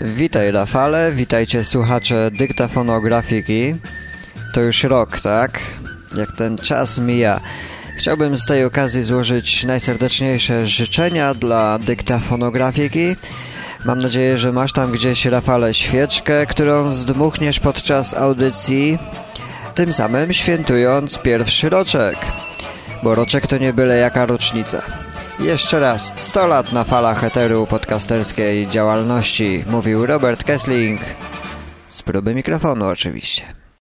Witaj Rafale, witajcie słuchacze dyktafonografiki. To już rok, tak? Jak ten czas mija. Chciałbym z tej okazji złożyć najserdeczniejsze życzenia dla dyktafonografiki. Mam nadzieję, że masz tam gdzieś, Rafale, świeczkę, którą zdmuchniesz podczas audycji, tym samym świętując pierwszy roczek. Bo roczek to nie byle jaka rocznica. Jeszcze raz 100 lat na falach eteru podcasterskiej działalności, mówił Robert Kessling. Z próby mikrofonu oczywiście.